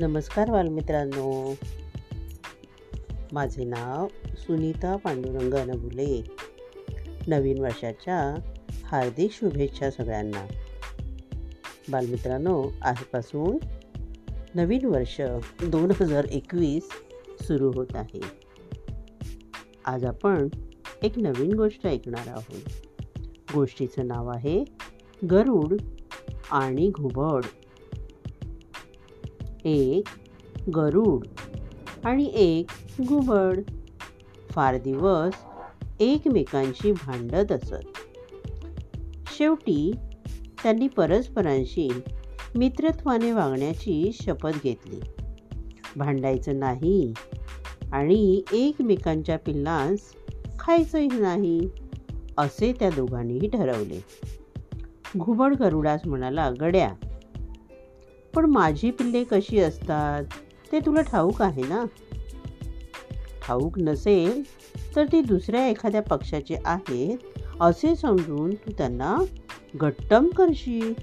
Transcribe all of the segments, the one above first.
नमस्कार बालमित्रांनो माझे नाव सुनीता पांडुरंग अनबुले नवीन वर्षाच्या हार्दिक शुभेच्छा सगळ्यांना. बालमित्रांनो आजपासून नवीन वर्ष दोन हजार एकवीस सुरू होत आहे. आज आपण एक नवीन गोष्ट ऐकणार आहोत. गोष्टीचं नाव आहे गरुड आणि घुबड. एक गरुड आणि एक घुबड. फार दिवस एकमेकांशी भांडत असत. शेवटी त्यांनी परस्परांशी मित्रत्वाने वागण्याची शपथ घेतली. भांडायचं नाही आणि एकमेकांच्या पिल्लांस खायचंही नाही असे त्या दोघांनीही ठरवले. घुबड गरुडास म्हणाला गड्या पण माझी पिल्ले कशी असतात? ते तुला ठाऊक आहे ना? ठाऊक नसेल तर ती दुसऱ्या एखाद्या पक्षाचे आहेत असे समजून तू त्यांना घट्टम करशील.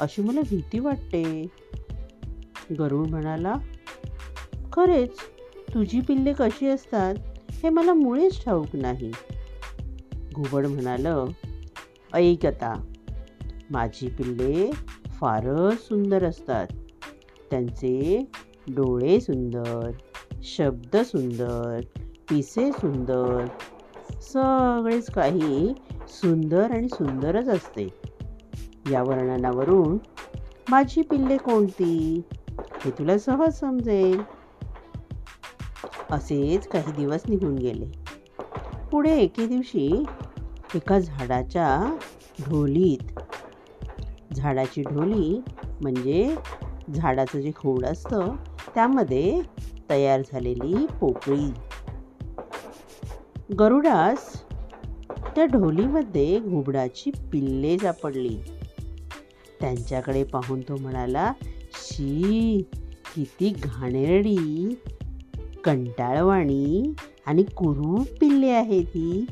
अशी मला भीती वाटते. गरुड म्हणाला खरेच तुझी पिल्ले कशी असतात? हे मला मुळेच ठाऊक नाही. घुबड म्हणालं ऐक आता माझी पिल्ले फारच सुंदर असतात. त्यांचे डोळे सुंदर शब्द सुंदर पिसे सुंदर सगळेच काही सुंदर आणि सुंदरच असते. या वर्णनावरून माझी पिल्ले कोणती हे तुला सहज समजेल. असेच काही दिवस निघून गेले. पुढे एके दिवशी एका झाडाच्या ढोलीत झाडाची ढोली म्हणजे झाडाचं जे खोड असतं त्यामध्ये तयार झालेली पोकळी. गरुडास त्या ढोलीमध्ये घुबडाची पिल्ले सापडली त्यांच्याकडे पाहून तो म्हणाला शी किती घाणेरडी कंटाळवाणी आणि कुरूप पिल्ले आहेत ही.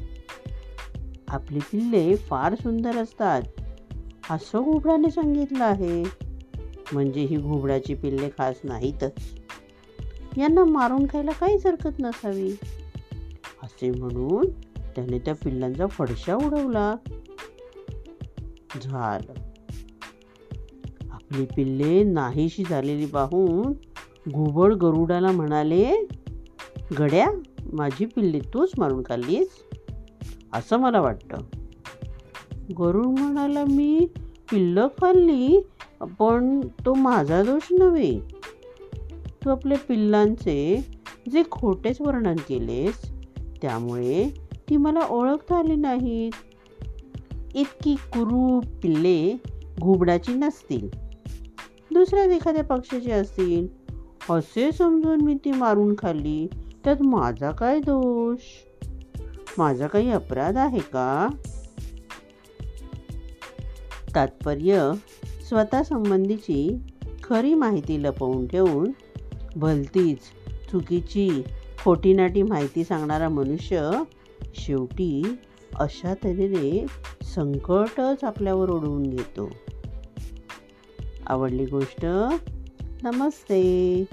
आपली पिल्ले फार सुंदर असतात. असं घुबडाने सांगितलं आहे. म्हणजे ही घुबडाची पिल्ले खास नाहीतच. यांना मारून खायला काहीच हरकत नसावी. असे म्हणून त्याने त्या पिल्लांचा फडशा उडवला. झालं. आपली पिल्ले नाहीशी झालेली पाहून घुबड गरुडाला म्हणाले गड्या माझी पिल्ले तूच मारून खाल्लीस? असं मला वाटतं. गरुड म्हणाला मी पिल्लं खाल्ली पण तो माझा दोष नव्हे. तू आपल्या पिल्लांचे जे खोटेच वर्णन केलेस त्यामुळे ती मला ओळखता आली नाहीत. इतकी कुरूप पिल्ले घुबडाची नसतील. दुसऱ्याच एखाद्या पक्षाची असतील. असे समजून मी ती मारून खाल्ली त्यात माझा काय दोष? माझा काही अपराध आहे का? तात्पर्य स्वतः संबंधीची खरी माहिती लपवून ठेवून भलतीच चुकीची खोटीनाटी माहिती सांगणारा मनुष्य शेवटी अशा तऱ्हेने संकटच आपल्यावर ओढवून घेतो. आवडली गोष्ट? नमस्ते.